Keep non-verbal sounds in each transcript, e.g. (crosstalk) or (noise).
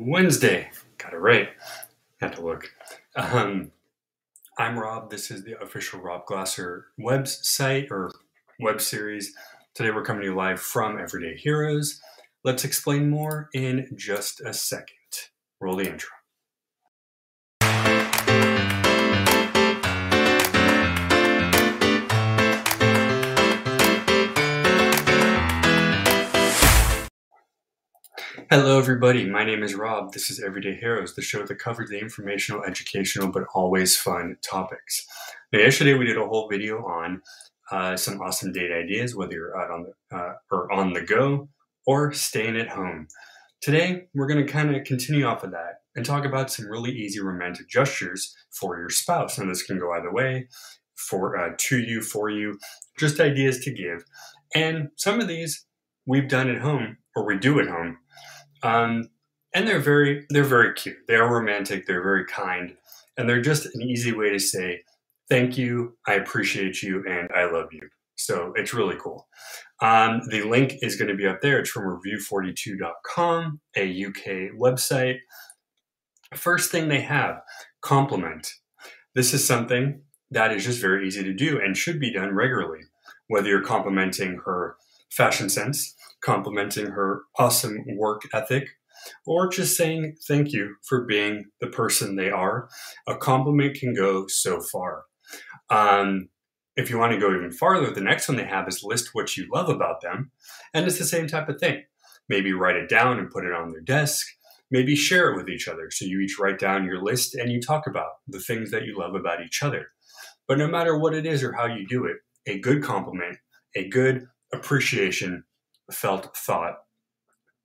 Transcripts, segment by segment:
Wednesday. Got it right. Had to look. Um, I'm Rob. This is the official Rob Glasser website or web series. Today we're coming to you live from Everyday Heroes. Let's explain more in just a second. Roll the intro. Hello, everybody. My name is Rob. This is Everyday Heroes, the show that covers the informational, educational, but always fun topics. Now, yesterday we did a whole video on uh, some awesome date ideas, whether you're out on the uh, or on the go or staying at home. Today we're going to kind of continue off of that and talk about some really easy romantic gestures for your spouse. And this can go either way, for uh, to you, for you, just ideas to give. And some of these we've done at home or we do at home um, and they're very they're very cute. They are romantic. They're very kind, and they're just an easy way to say thank you, I appreciate you, and I love you. So it's really cool. Um, the link is going to be up there. It's from review42.com, a UK website. First thing they have compliment. This is something that is just very easy to do and should be done regularly. Whether you're complimenting her fashion sense, complimenting her awesome work ethic, or just saying thank you for being the person they are. A compliment can go so far. Um, if you want to go even farther, the next one they have is list what you love about them. And it's the same type of thing. Maybe write it down and put it on their desk. Maybe share it with each other. So you each write down your list and you talk about the things that you love about each other. But no matter what it is or how you do it, a good compliment, a good appreciation felt thought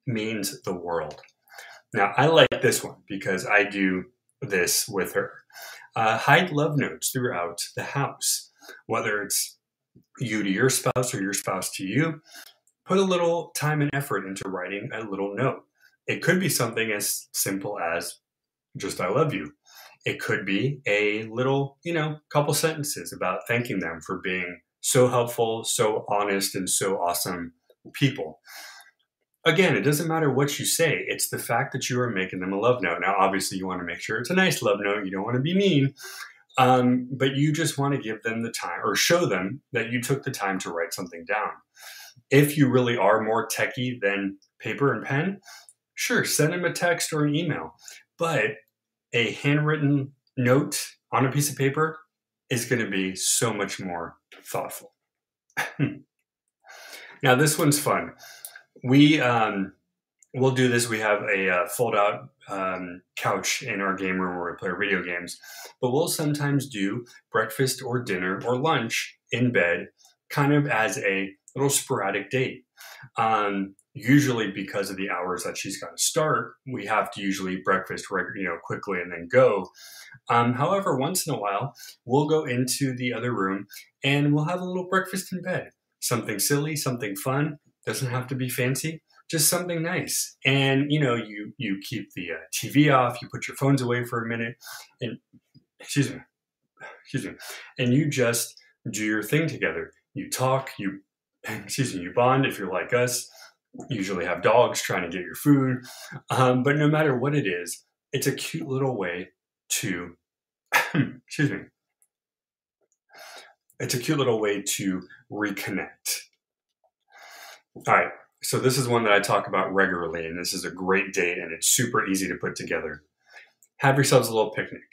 means the world. Now, I like this one because I do this with her. Uh, hide love notes throughout the house, whether it's you to your spouse or your spouse to you. Put a little time and effort into writing a little note. It could be something as simple as just I love you. It could be a little, you know, couple sentences about thanking them for being so helpful, so honest, and so awesome people. Again, it doesn't matter what you say, it's the fact that you are making them a love note. Now, obviously, you want to make sure it's a nice love note, you don't want to be mean, um, but you just want to give them the time or show them that you took the time to write something down. If you really are more techie than paper and pen, sure, send them a text or an email. But a handwritten note on a piece of paper is going to be so much more thoughtful. (laughs) Now this one's fun. We um, we'll do this. We have a uh, fold out um, couch in our game room where we play video games, but we'll sometimes do breakfast or dinner or lunch in bed, kind of as a little sporadic date. Um, usually because of the hours that she's got to start, we have to usually breakfast you know quickly and then go. Um, however, once in a while, we'll go into the other room and we'll have a little breakfast in bed something silly, something fun. Doesn't have to be fancy, just something nice. And you know, you you keep the uh, TV off, you put your phones away for a minute, and excuse me, excuse me, and you just do your thing together. You talk, you (clears throat) excuse me, you bond. If you're like us, usually have dogs trying to get your food. Um, but no matter what it is, it's a cute little way to (clears throat) excuse me it's a cute little way to reconnect. All right, so this is one that I talk about regularly, and this is a great date, and it's super easy to put together. Have yourselves a little picnic.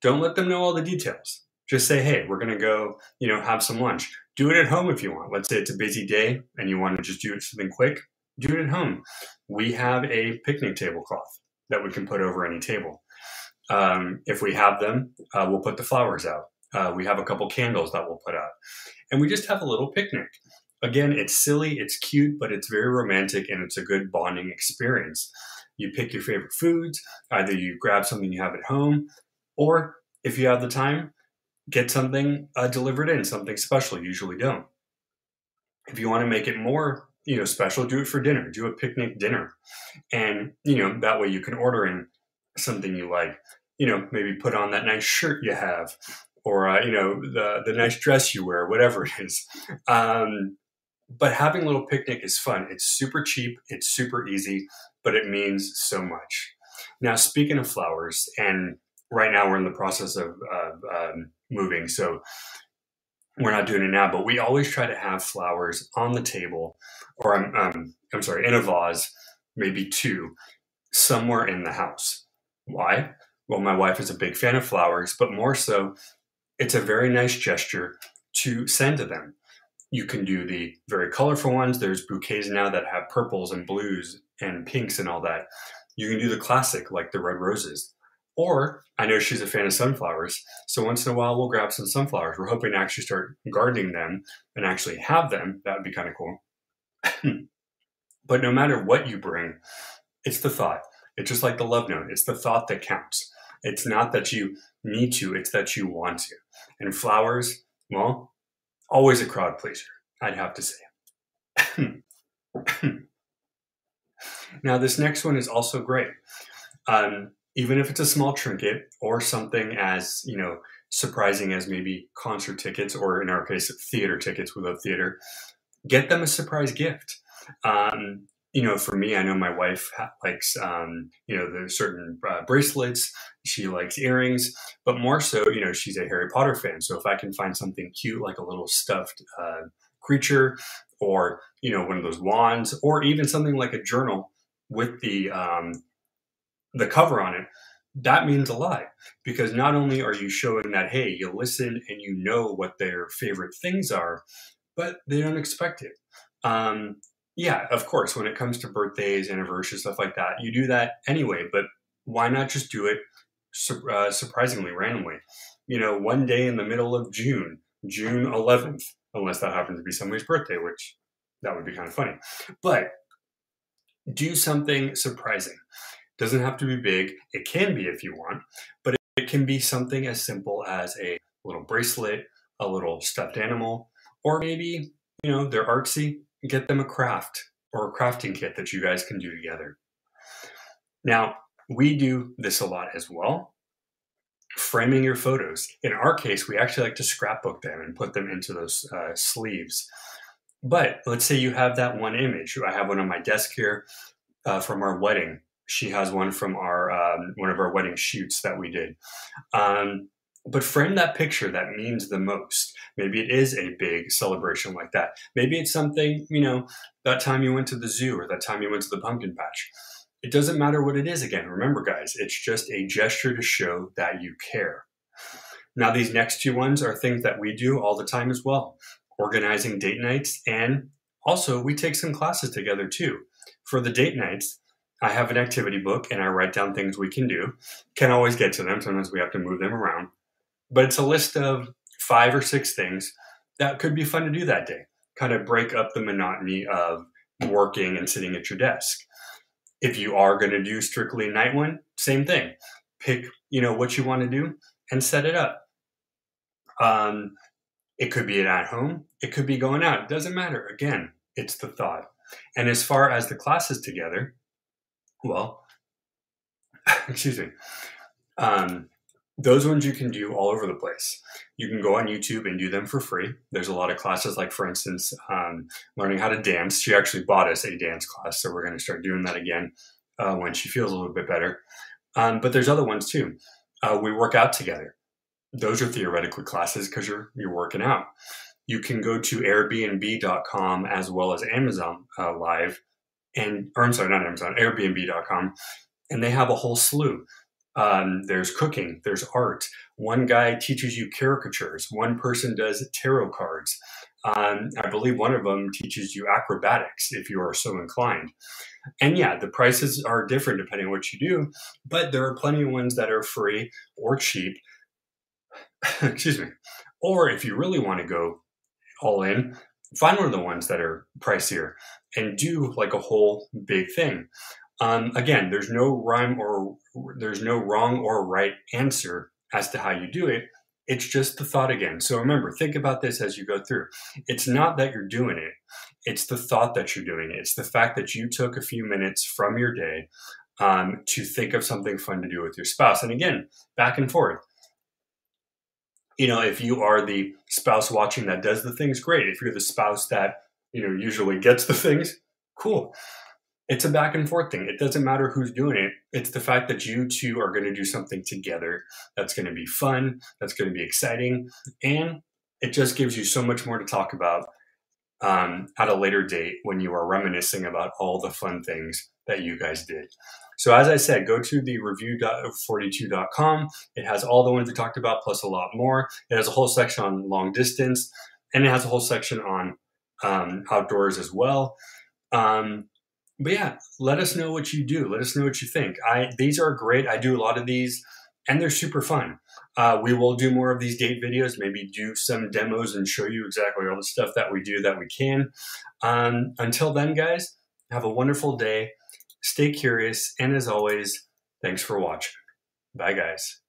Don't let them know all the details. Just say, hey, we're gonna go, you know, have some lunch. Do it at home if you want. Let's say it's a busy day and you want to just do something quick. Do it at home. We have a picnic tablecloth that we can put over any table. Um, if we have them, uh, we'll put the flowers out. Uh, we have a couple candles that we'll put out. And we just have a little picnic. Again, it's silly, it's cute, but it's very romantic and it's a good bonding experience. You pick your favorite foods, either you grab something you have at home, or if you have the time, get something uh, delivered in, something special. You usually don't. If you want to make it more you know special do it for dinner do a picnic dinner and you know that way you can order in something you like you know maybe put on that nice shirt you have or uh, you know the the nice dress you wear, whatever it is. Um, but having a little picnic is fun. It's super cheap. It's super easy, but it means so much. Now, speaking of flowers, and right now we're in the process of um, moving, so we're not doing it now, but we always try to have flowers on the table, or I'm, um, I'm sorry, in a vase, maybe two, somewhere in the house. Why? Well, my wife is a big fan of flowers, but more so, it's a very nice gesture to send to them. You can do the very colorful ones. There's bouquets now that have purples and blues and pinks and all that. You can do the classic, like the red roses. Or I know she's a fan of sunflowers, so once in a while we'll grab some sunflowers. We're hoping to actually start gardening them and actually have them. That would be kind of cool. (clears throat) but no matter what you bring, it's the thought. It's just like the love note. It's the thought that counts. It's not that you need to, it's that you want to. And flowers, well, always a crowd pleaser, I'd have to say. (clears throat) now, this next one is also great. Um, even if it's a small trinket or something as, you know, surprising as maybe concert tickets or in our case, theater tickets. We love theater. Get them a surprise gift. Um, you know, for me, I know my wife likes, um, you know, certain uh, bracelets. She likes earrings, but more so, you know, she's a Harry Potter fan. So if I can find something cute, like a little stuffed uh, creature, or you know, one of those wands, or even something like a journal with the um, the cover on it, that means a lot because not only are you showing that hey, you listen and you know what their favorite things are, but they don't expect it. Um, yeah, of course, when it comes to birthdays, anniversaries, stuff like that, you do that anyway, but why not just do it uh, surprisingly randomly? You know, one day in the middle of June, June 11th, unless that happens to be somebody's birthday, which that would be kind of funny. But do something surprising. Doesn't have to be big. It can be if you want, but it can be something as simple as a little bracelet, a little stuffed animal, or maybe, you know, they're artsy get them a craft or a crafting kit that you guys can do together. Now, we do this a lot as well. Framing your photos. In our case, we actually like to scrapbook them and put them into those uh, sleeves. But let's say you have that one image. I have one on my desk here uh, from our wedding. She has one from our um, one of our wedding shoots that we did. Um, but frame that picture that means the most. Maybe it is a big celebration like that. Maybe it's something, you know, that time you went to the zoo or that time you went to the pumpkin patch. It doesn't matter what it is again. Remember, guys, it's just a gesture to show that you care. Now, these next two ones are things that we do all the time as well organizing date nights, and also we take some classes together too. For the date nights, I have an activity book and I write down things we can do. Can't always get to them, sometimes we have to move them around but it's a list of five or six things that could be fun to do that day. Kind of break up the monotony of working and sitting at your desk. If you are going to do strictly night one, same thing. Pick, you know, what you want to do and set it up. Um, it could be at home. It could be going out. It doesn't matter. Again, it's the thought. And as far as the classes together, well, (laughs) excuse me. Um, those ones you can do all over the place. You can go on YouTube and do them for free. There's a lot of classes, like for instance, um, learning how to dance. She actually bought us a dance class, so we're going to start doing that again uh, when she feels a little bit better. Um, but there's other ones too. Uh, we work out together. Those are theoretically classes because you're you're working out. You can go to Airbnb.com as well as Amazon uh, Live, and or I'm sorry, not Amazon, Airbnb.com, and they have a whole slew um, there's cooking, there's art. One guy teaches you caricatures. One person does tarot cards. Um, I believe one of them teaches you acrobatics if you are so inclined. And yeah, the prices are different depending on what you do, but there are plenty of ones that are free or cheap. (laughs) Excuse me. Or if you really want to go all in, find one of the ones that are pricier and do like a whole big thing. Um, again, there's no rhyme or there's no wrong or right answer as to how you do it. It's just the thought again. So remember, think about this as you go through. It's not that you're doing it, it's the thought that you're doing it. It's the fact that you took a few minutes from your day um, to think of something fun to do with your spouse. And again, back and forth. You know, if you are the spouse watching that does the things, great. If you're the spouse that, you know, usually gets the things, cool it's a back and forth thing. It doesn't matter who's doing it. It's the fact that you two are going to do something together that's going to be fun, that's going to be exciting, and it just gives you so much more to talk about um, at a later date when you are reminiscing about all the fun things that you guys did. So, as I said, go to the review42.com. It has all the ones we talked about, plus a lot more. It has a whole section on long distance, and it has a whole section on um, outdoors as well. Um, but yeah, let us know what you do. Let us know what you think. I these are great. I do a lot of these, and they're super fun. Uh, we will do more of these date videos. Maybe do some demos and show you exactly all the stuff that we do that we can. Um, until then, guys, have a wonderful day. Stay curious, and as always, thanks for watching. Bye, guys.